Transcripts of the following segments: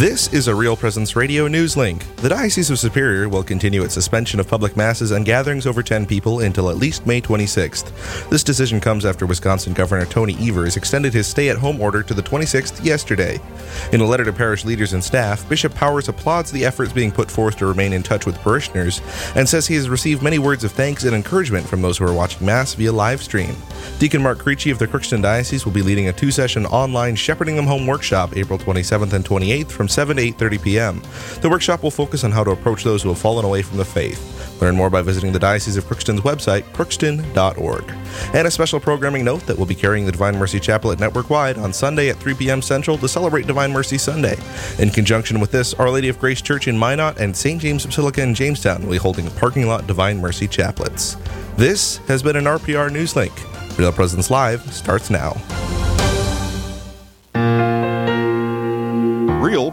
This is a Real Presence Radio news link. The Diocese of Superior will continue its suspension of public masses and gatherings over 10 people until at least May 26th. This decision comes after Wisconsin Governor Tony Evers extended his stay at home order to the 26th yesterday. In a letter to parish leaders and staff, Bishop Powers applauds the efforts being put forth to remain in touch with parishioners and says he has received many words of thanks and encouragement from those who are watching Mass via live stream. Deacon Mark Creechy of the Crookston Diocese will be leading a two session online Shepherding Them Home workshop April 27th and 28th from 7 to 8:30 p.m. The workshop will focus on how to approach those who have fallen away from the faith. Learn more by visiting the Diocese of Crookston's website, crookston.org. And a special programming note that we'll be carrying the Divine Mercy Chaplet network wide on Sunday at 3 p.m. Central to celebrate Divine Mercy Sunday. In conjunction with this, Our Lady of Grace Church in Minot and St. James Basilica in Jamestown will be holding parking lot Divine Mercy Chaplets. This has been an RPR Newslink. Real Presence Live starts now.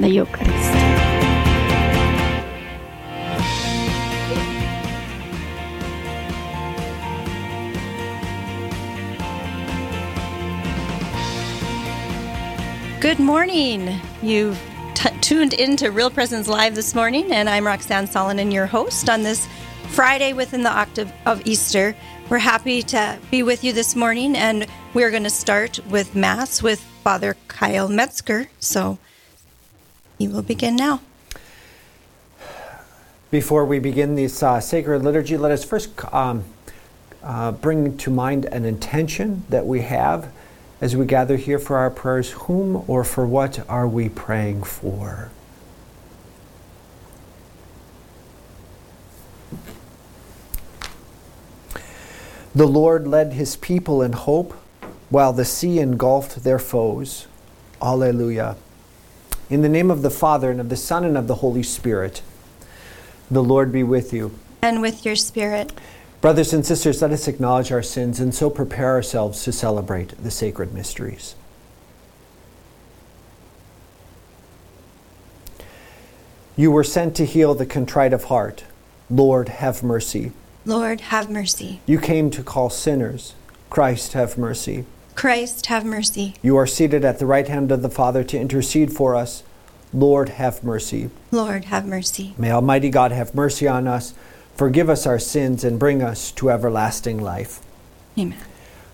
the Eucharist. Good morning. You've t- tuned into Real Presence Live this morning, and I'm Roxane Salonen, your host on this Friday within the octave of Easter. We're happy to be with you this morning, and we're going to start with Mass with Father Kyle Metzger. So he will begin now. Before we begin this uh, sacred liturgy, let us first um, uh, bring to mind an intention that we have as we gather here for our prayers. Whom or for what are we praying for? The Lord led his people in hope while the sea engulfed their foes. Alleluia. In the name of the Father, and of the Son, and of the Holy Spirit, the Lord be with you. And with your spirit. Brothers and sisters, let us acknowledge our sins and so prepare ourselves to celebrate the sacred mysteries. You were sent to heal the contrite of heart. Lord, have mercy. Lord, have mercy. You came to call sinners. Christ, have mercy. Christ, have mercy. You are seated at the right hand of the Father to intercede for us. Lord, have mercy. Lord, have mercy. May Almighty God have mercy on us, forgive us our sins, and bring us to everlasting life. Amen.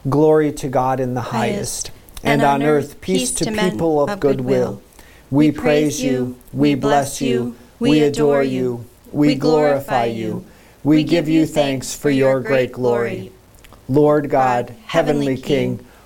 Glory to God in the highest, Highest. and, on earth peace to men people of good will. We praise you, we bless you, we adore you, we glorify you, we give you thanks for your great glory. Lord God, heavenly King,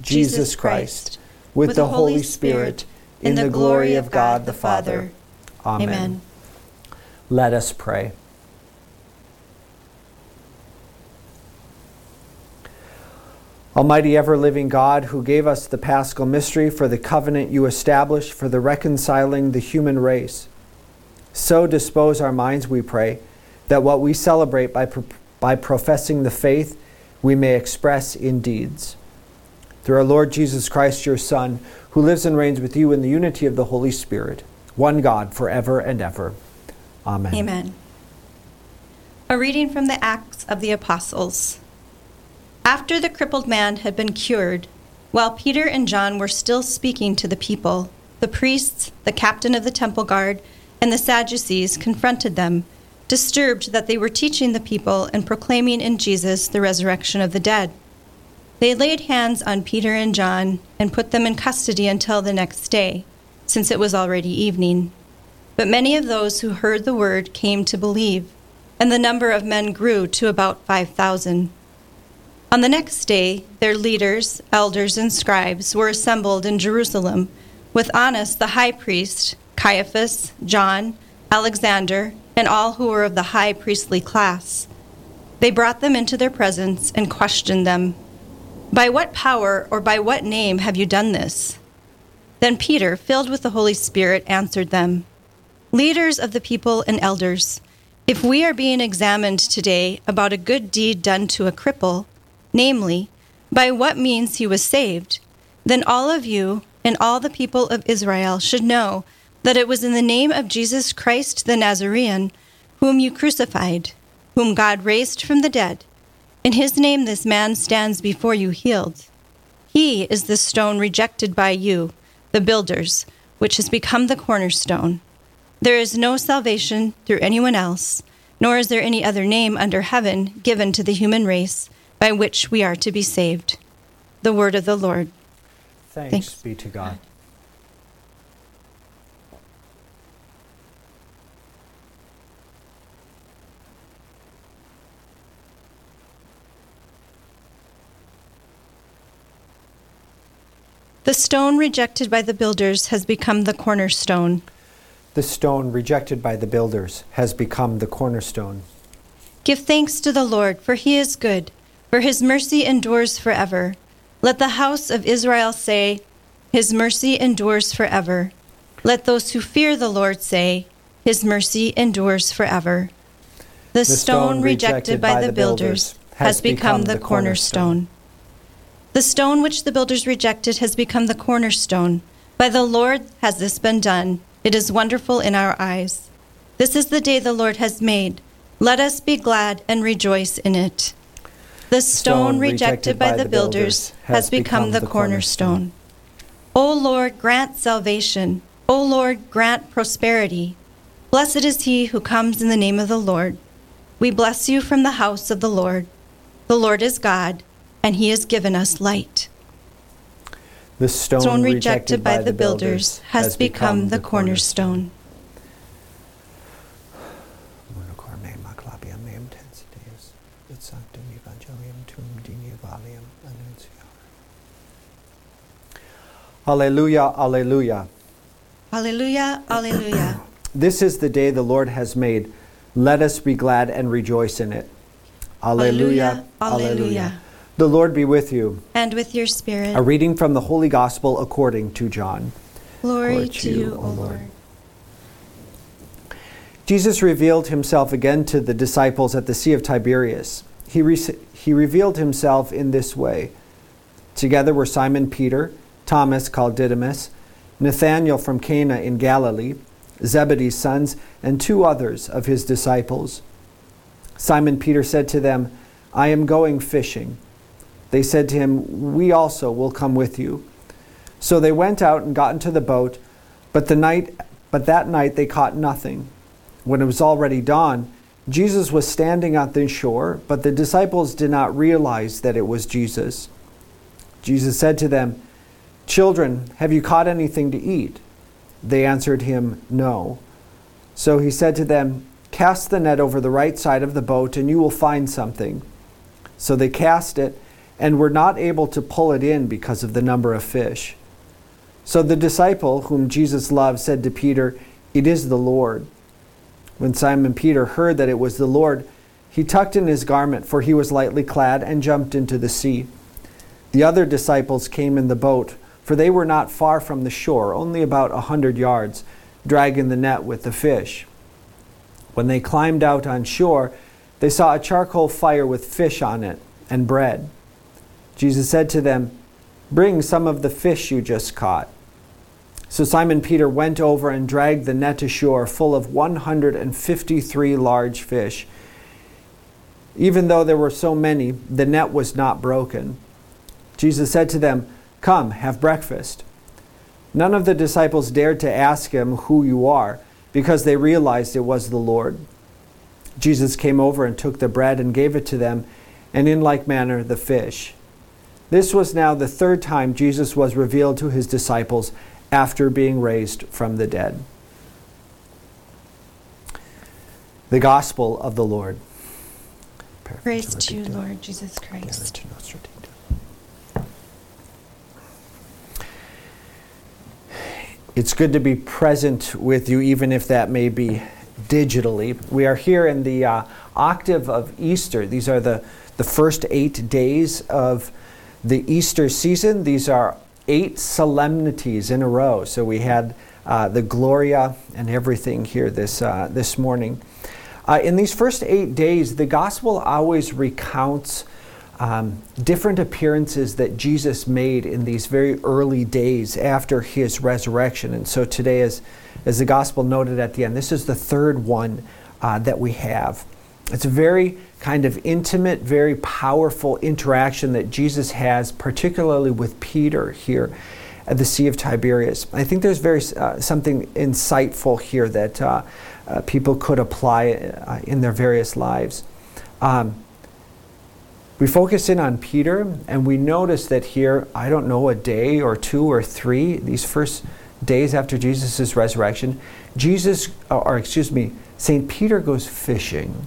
Jesus Christ, with the Holy Spirit, in the glory of God the Father. Amen. Amen. Let us pray. Almighty ever living God, who gave us the paschal mystery for the covenant you established for the reconciling the human race, so dispose our minds, we pray, that what we celebrate by, by professing the faith we may express in deeds. Through our Lord Jesus Christ, your Son, who lives and reigns with you in the unity of the Holy Spirit, one God, forever and ever. Amen. Amen. A reading from the Acts of the Apostles. After the crippled man had been cured, while Peter and John were still speaking to the people, the priests, the captain of the temple guard, and the Sadducees confronted them, disturbed that they were teaching the people and proclaiming in Jesus the resurrection of the dead. They laid hands on Peter and John and put them in custody until the next day, since it was already evening. But many of those who heard the word came to believe, and the number of men grew to about 5,000. On the next day, their leaders, elders, and scribes were assembled in Jerusalem with Annas the high priest, Caiaphas, John, Alexander, and all who were of the high priestly class. They brought them into their presence and questioned them By what power or by what name have you done this? Then Peter, filled with the Holy Spirit, answered them Leaders of the people and elders, if we are being examined today about a good deed done to a cripple, namely, by what means he was saved, then all of you and all the people of Israel should know that it was in the name of Jesus Christ the Nazarene, whom you crucified, whom God raised from the dead. In his name this man stands before you healed. He is the stone rejected by you, the builders, which has become the cornerstone. There is no salvation through anyone else, nor is there any other name under heaven given to the human race by which we are to be saved. The word of the Lord. Thanks, Thanks. be to God. The stone rejected by the builders has become the cornerstone. The stone rejected by the builders has become the cornerstone. Give thanks to the Lord, for he is good, for his mercy endures forever. Let the house of Israel say, His mercy endures forever. Let those who fear the Lord say, His mercy endures forever. The, stone rejected by the builders has become the cornerstone. The stone which the builders rejected has become the cornerstone. By the Lord has this been done. It is wonderful in our eyes. This is the day the Lord has made. Let us be glad and rejoice in it. The stone rejected by the builders has become the cornerstone. O Lord, grant salvation. O Lord, grant prosperity. Blessed is he who comes in the name of the Lord. We bless you from the house of the Lord. The Lord is God, and he has given us light. The stone, Stone rejected by the builders has become the cornerstone. Monocore me maclabia meum tensi Deus, et sanctum evangelium tuum dini valium annunciare. Alleluia, alleluia. Alleluia, alleluia. This is the day the Lord has made. Let us be glad and rejoice in it. Alleluia, Alleluia, alleluia. The Lord be with you. And with your spirit, A reading from the Holy Gospel according to John. glory Glory to you, O Lord. Jesus revealed himself again to the disciples at the Sea of Tiberias. He, re- he revealed himself in this way. Together were Simon Peter, Thomas called Didymus, Nathanael from Cana in Galilee, Zebedee's sons, and two others of his disciples. Simon Peter said to them, I am going fishing. They said to him, We also will come with you. So they went out and got into the boat, but the night but that night they caught nothing. When it was already dawn, Jesus was standing at the shore, but the disciples did not realize that it was Jesus. Jesus said to them, Children, have you caught anything to eat? They answered him, No. So he said to them, Cast the net over the right side of the boat, and you will find something. So they cast it, and were not able to pull it in because of the number of fish. So the disciple whom Jesus loved said to Peter, It is the Lord. When Simon Peter heard that it was the Lord, he tucked in his garment, for he was lightly clad, and jumped into the sea. The other disciples came in the boat, for they were not far from the shore, only about a hundred yards, dragging the net with the fish. When they climbed out on shore, they saw a charcoal fire with fish on it and bread. Jesus said to them, Bring some of the fish you just caught. So Simon Peter went over and dragged the net ashore full of 153 large fish. Even though there were so many, the net was not broken. Jesus said to them, Come, have breakfast. None of the disciples dared to ask him who you are, because they realized it was the Lord. Jesus came over and took the bread and gave it to them, and in like manner the fish. This was now the third time Jesus was revealed to his disciples after being raised from the dead. The Gospel of the Lord. Praise to you, Lord Jesus Christ. It's good to be present with you, even if that may be digitally. We are here in the uh, octave of Easter. These are the, the first eight days of the Easter season. These are eight solemnities in a row. So we had uh, the Gloria and everything here this, uh, this morning. Uh, in these first eight days, the gospel always recounts um, different appearances that Jesus made in these very early days after his resurrection. And so today, as, as the gospel noted at the end, this is the third one uh, that we have. It's a very kind of intimate, very powerful interaction that Jesus has, particularly with Peter here at the Sea of Tiberias. I think there's very uh, something insightful here that uh, uh, people could apply uh, in their various lives. Um, we focus in on Peter, and we notice that here, I don't know, a day or two or three, these first days after Jesus' resurrection, Jesus, or excuse me, St. Peter goes fishing.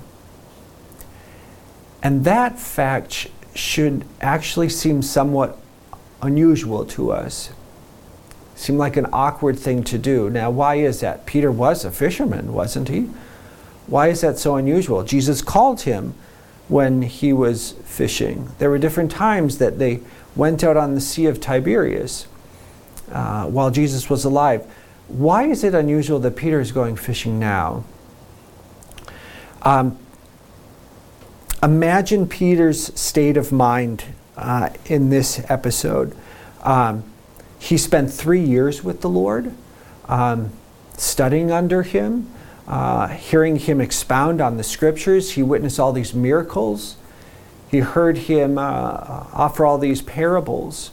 And that fact sh- should actually seem somewhat unusual to us. Seem like an awkward thing to do. Now, why is that? Peter was a fisherman, wasn't he? Why is that so unusual? Jesus called him when he was fishing. There were different times that they went out on the Sea of Tiberias uh, while Jesus was alive. Why is it unusual that Peter is going fishing now? Um, imagine Peter's state of mind uh, in this episode. Um, he spent three years with the Lord, um, studying under him uh, hearing him expound on the scriptures. He witnessed all these miracles. He heard him uh, offer all these parables.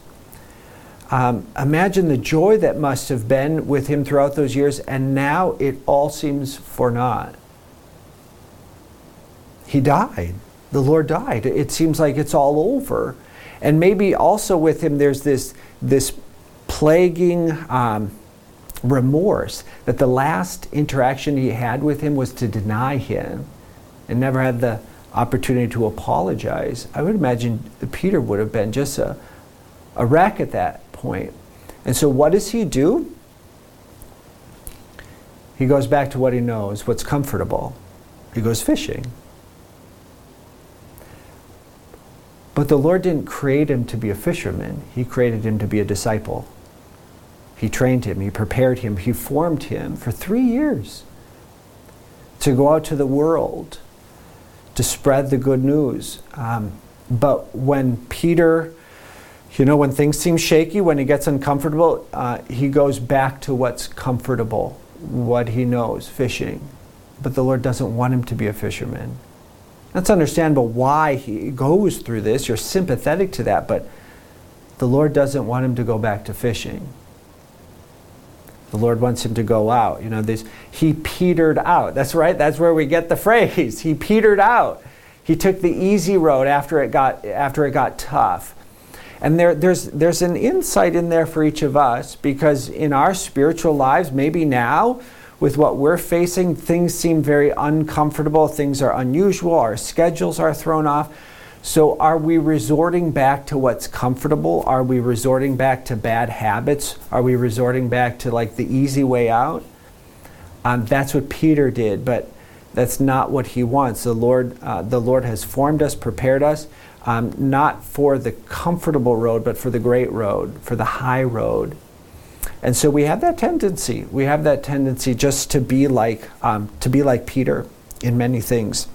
Um, imagine the joy that must have been with him throughout those years, and now it all seems for naught. He died. The Lord died. It seems like it's all over. And maybe also with him, there's this, this plaguing um, remorse that the last interaction he had with him was to deny him and never had the opportunity to apologize. I would imagine Peter would have been just a, a wreck at that point. And so, what does he do? He goes back to what he knows, what's comfortable. He goes fishing. But the Lord didn't create him to be a fisherman, He created him to be a disciple. He trained him, he prepared him, he formed him for three years to go out to the world to spread the good news. Um, but when Peter, you know, when things seem shaky, when he gets uncomfortable, uh, he goes back to what's comfortable, what he knows, fishing. But the Lord doesn't want him to be a fisherman. That's understandable why he goes through this. You're sympathetic to that, but the Lord doesn't want him to go back to fishing. The Lord wants him to go out. You know, this he petered out. That's right. That's where we get the phrase. He petered out. He took the easy road after it got after it got tough. And there, there's, there's an insight in there for each of us because in our spiritual lives, maybe now, with what we're facing, things seem very uncomfortable, things are unusual, our schedules are thrown off. So, are we resorting back to what's comfortable? Are we resorting back to bad habits? Are we resorting back to like the easy way out? Um, that's what Peter did, but that's not what he wants. The Lord, uh, the Lord has formed us, prepared us, um, not for the comfortable road, but for the great road, for the high road. And so we have that tendency. We have that tendency just to be like um, to be like Peter in many things.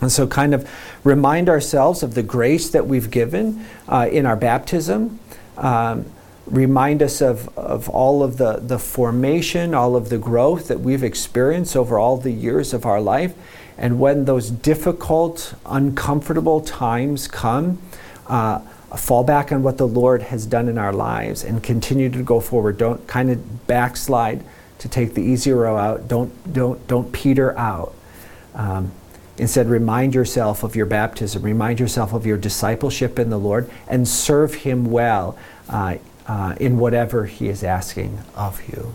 And so, kind of remind ourselves of the grace that we've given uh, in our baptism. Um, remind us of, of all of the, the formation, all of the growth that we've experienced over all the years of our life. And when those difficult, uncomfortable times come, uh, fall back on what the Lord has done in our lives and continue to go forward. Don't kind of backslide to take the easy row out. Don't, don't, don't peter out. Um, Instead, remind yourself of your baptism, remind yourself of your discipleship in the Lord, and serve Him well uh, uh, in whatever He is asking of you.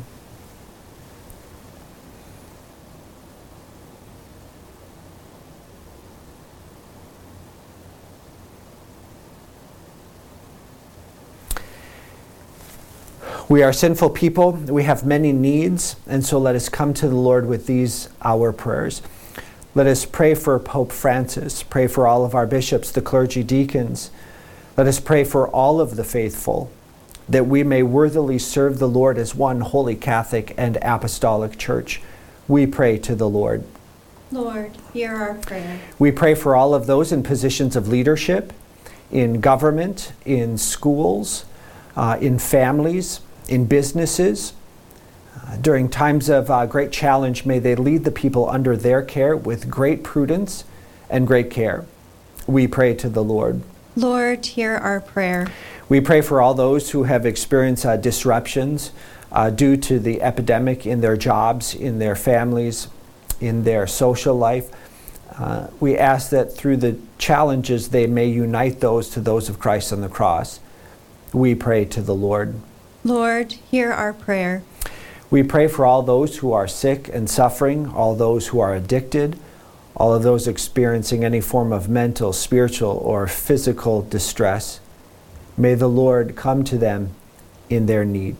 We are sinful people. We have many needs, and so let us come to the Lord with these our prayers. Let us pray for Pope Francis, pray for all of our bishops, the clergy, deacons. Let us pray for all of the faithful, that we may worthily serve the Lord as one holy Catholic and apostolic church. We pray to the Lord. Lord, hear our prayer. We pray for all of those in positions of leadership, in government, in schools, uh, in families, in businesses. Uh, during times of uh, great challenge, may they lead the people under their care with great prudence and great care. We pray to the Lord. Lord, hear our prayer. We pray for all those who have experienced uh, disruptions uh, due to the epidemic in their jobs, in their families, in their social life. Uh, we ask that through the challenges they may unite those to those of Christ on the cross. We pray to the Lord. Lord, hear our prayer. We pray for all those who are sick and suffering, all those who are addicted, all of those experiencing any form of mental, spiritual, or physical distress. May the Lord come to them in their need.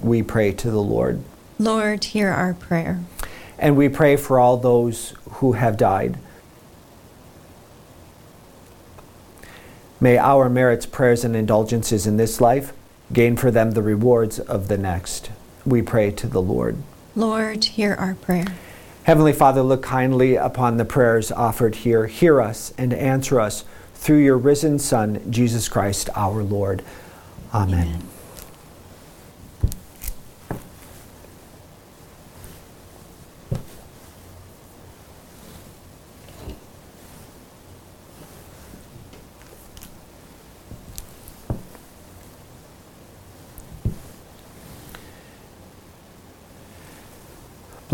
We pray to the Lord. Lord, hear our prayer. And we pray for all those who have died. May our merits, prayers, and indulgences in this life gain for them the rewards of the next. We pray to the Lord. Lord, hear our prayer. Heavenly Father, look kindly upon the prayers offered here. Hear us and answer us through your risen Son, Jesus Christ our Lord. Amen. Amen.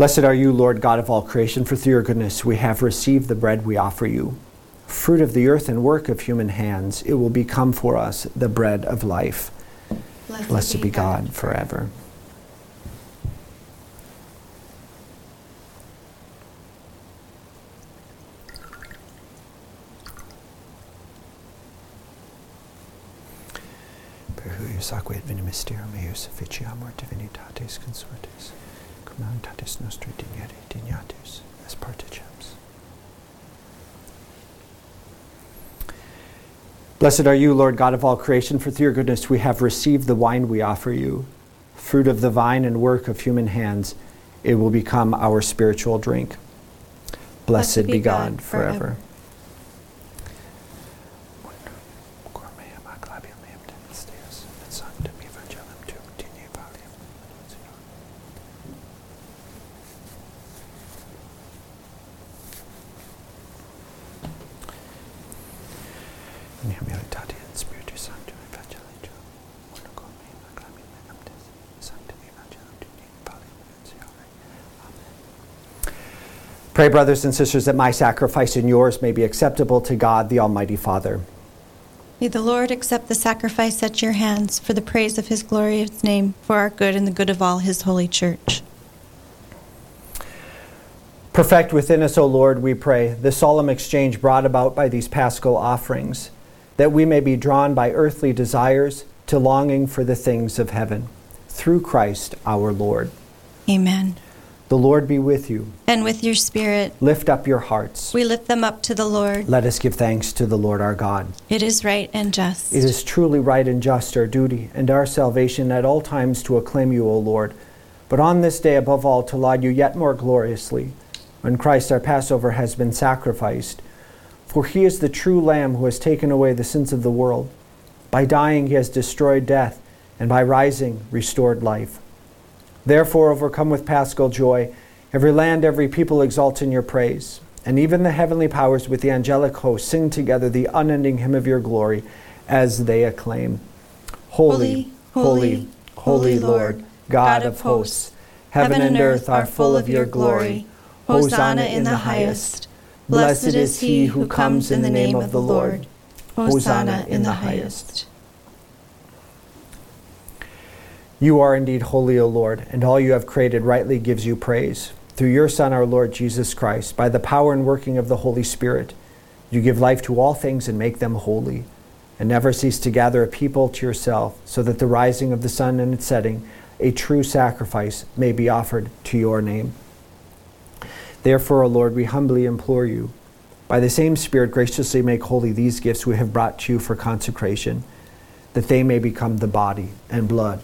Blessed are you, Lord God of all creation, for through your goodness we have received the bread we offer you. Fruit of the earth and work of human hands, it will become for us the bread of life. Blessed, Blessed be God, God forever. Per huius aquae vini mysterium eius officiamur divinitatis consortis Commanditatis nostri dignere dignatus as particeps. Blessed are you, Lord God of all creation, for through your goodness we have received the wine we offer you, fruit of the vine and work of human hands. It will become our spiritual drink. Blessed, Blessed be God, God forever. forever. Pray, brothers and sisters, that my sacrifice and yours may be acceptable to God, the Almighty Father. May the Lord accept the sacrifice at your hands for the praise of his glorious name, for our good and the good of all his holy church. Perfect within us, O Lord, we pray, the solemn exchange brought about by these paschal offerings, that we may be drawn by earthly desires to longing for the things of heaven. Through Christ our Lord. Amen. The Lord be with you. And with your spirit. Lift up your hearts. We lift them up to the Lord. Let us give thanks to the Lord our God. It is right and just. It is truly right and just, our duty and our salvation at all times to acclaim you, O Lord, but on this day above all to laud you yet more gloriously, when Christ our Passover has been sacrificed. For he is the true Lamb who has taken away the sins of the world. By dying he has destroyed death, and by rising restored life. Therefore, overcome with paschal joy, every land, every people exalts in your praise. And even the heavenly powers with the angelic host sing together the unending hymn of your glory as they acclaim Holy, holy, holy, holy Lord, God of hosts, heaven and earth are full of your glory. Hosanna in the highest. Blessed is he who comes in the name of the Lord. Hosanna in the highest. You are indeed holy, O Lord, and all you have created rightly gives you praise. Through your Son, our Lord Jesus Christ, by the power and working of the Holy Spirit, you give life to all things and make them holy. and never cease to gather a people to yourself, so that the rising of the sun and its setting, a true sacrifice, may be offered to your name. Therefore, O Lord, we humbly implore you, by the same Spirit, graciously make holy these gifts we have brought to you for consecration, that they may become the body and blood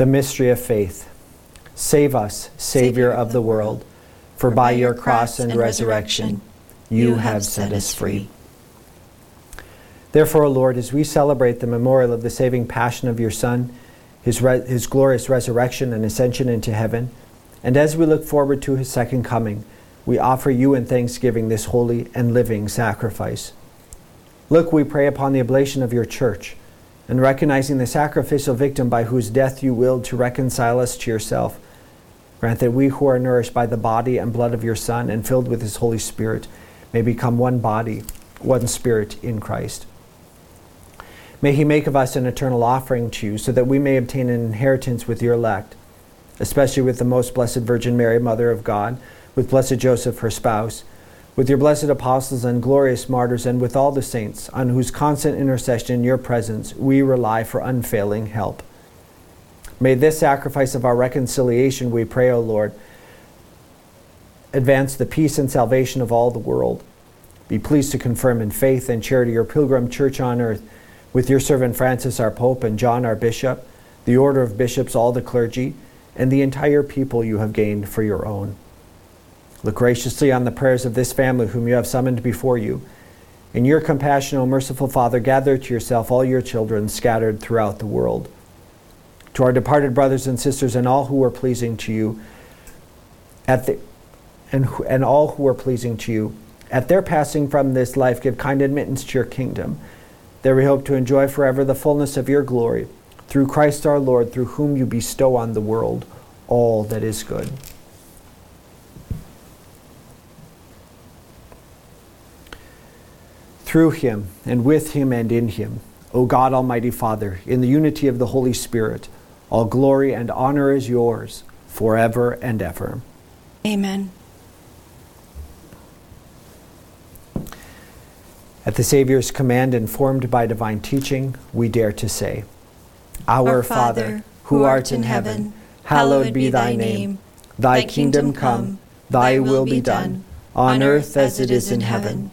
The mystery of faith. Save us, Savior of the world, for by your cross and resurrection you have set us free. Therefore, Lord, as we celebrate the memorial of the saving passion of your Son, his, re- his glorious resurrection and ascension into heaven, and as we look forward to his second coming, we offer you in thanksgiving this holy and living sacrifice. Look, we pray upon the oblation of your church and recognizing the sacrificial victim by whose death you willed to reconcile us to yourself, grant that we who are nourished by the body and blood of your Son and filled with his Holy Spirit may become one body, one spirit in Christ. May he make of us an eternal offering to you, so that we may obtain an inheritance with your elect, especially with the most blessed Virgin Mary, Mother of God, with blessed Joseph, her spouse with your blessed apostles and glorious martyrs, and with all the saints, on whose constant intercession in your presence we rely for unfailing help. May this sacrifice of our reconciliation, we pray, O Lord, advance the peace and salvation of all the world. Be pleased to confirm in faith and charity your pilgrim church on earth, with your servant Francis, our Pope, and John, our Bishop, the order of bishops, all the clergy, and the entire people you have gained for your own. Look graciously on the prayers of this family whom you have summoned before you. In your compassion, O merciful Father, gather to yourself all your children scattered throughout the world. To our departed brothers and sisters and all who are pleasing to you, at the, and, and all who are pleasing to you, at their passing from this life, give kind admittance to your kingdom. There we hope to enjoy forever the fullness of your glory. Through Christ our Lord, through whom you bestow on the world all that is good. Through him, and with him, and in him. O God, Almighty Father, in the unity of the Holy Spirit, all glory and honor is yours forever and ever. Amen. At the Savior's command, informed by divine teaching, we dare to say, Our, Our Father, who art in heaven, hallowed be thy name. Thy kingdom come, thy will be done, on earth as it is in heaven.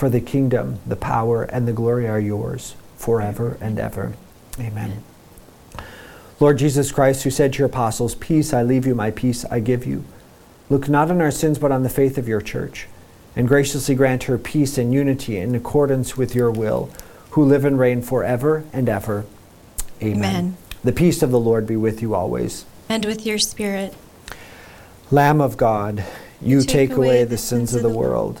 For the kingdom, the power, and the glory are yours forever and ever. Amen. Lord Jesus Christ, who said to your apostles, Peace I leave you, my peace I give you, look not on our sins, but on the faith of your church and graciously grant her peace and unity in accordance with your will, who live and reign forever and ever. Amen. Amen. The peace of the Lord be with you always. And with your spirit. Lamb of God, you take, away the sins of the world.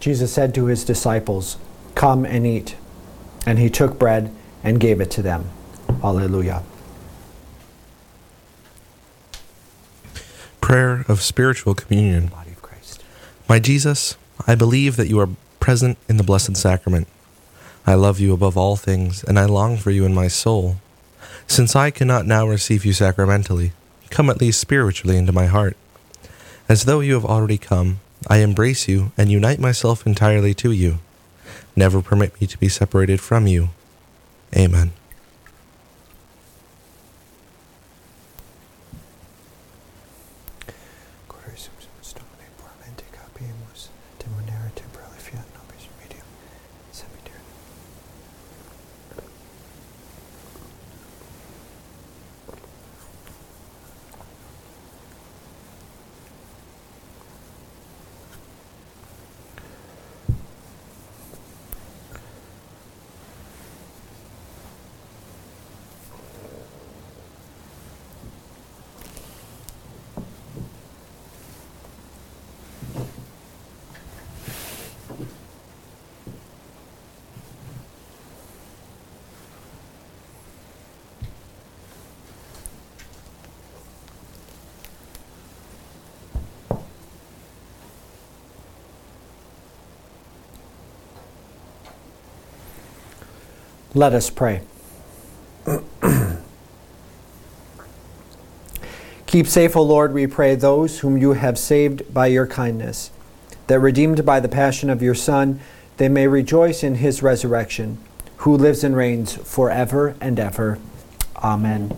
Jesus said to his disciples, Come and eat. And he took bread and gave it to them. Alleluia. Prayer of Spiritual Communion. Body of Christ. My Jesus, I believe that you are present in the Blessed Sacrament. I love you above all things, and I long for you in my soul. Since I cannot now receive you sacramentally, come at least spiritually into my heart. As though you have already come, I embrace you and unite myself entirely to you. Never permit me to be separated from you. Amen. Let us pray. Keep safe, O Lord, we pray, those whom you have saved by your kindness, that redeemed by the passion of your Son, they may rejoice in his resurrection, who lives and reigns forever and ever. Amen.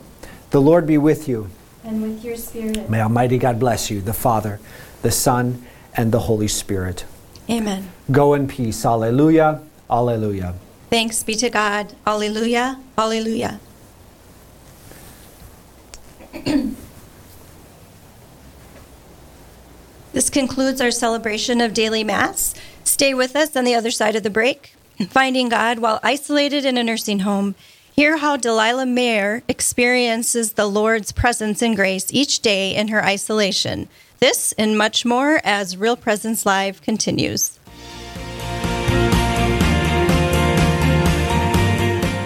The Lord be with you. And with your spirit. May Almighty God bless you, the Father, the Son, and the Holy Spirit. Amen. Go in peace. Alleluia. Alleluia. Thanks be to God. Alleluia. Alleluia. this concludes our celebration of daily Mass. Stay with us on the other side of the break. Finding God while isolated in a nursing home. Hear how Delilah Mayer experiences the Lord's presence and grace each day in her isolation. This and much more as Real Presence Live continues.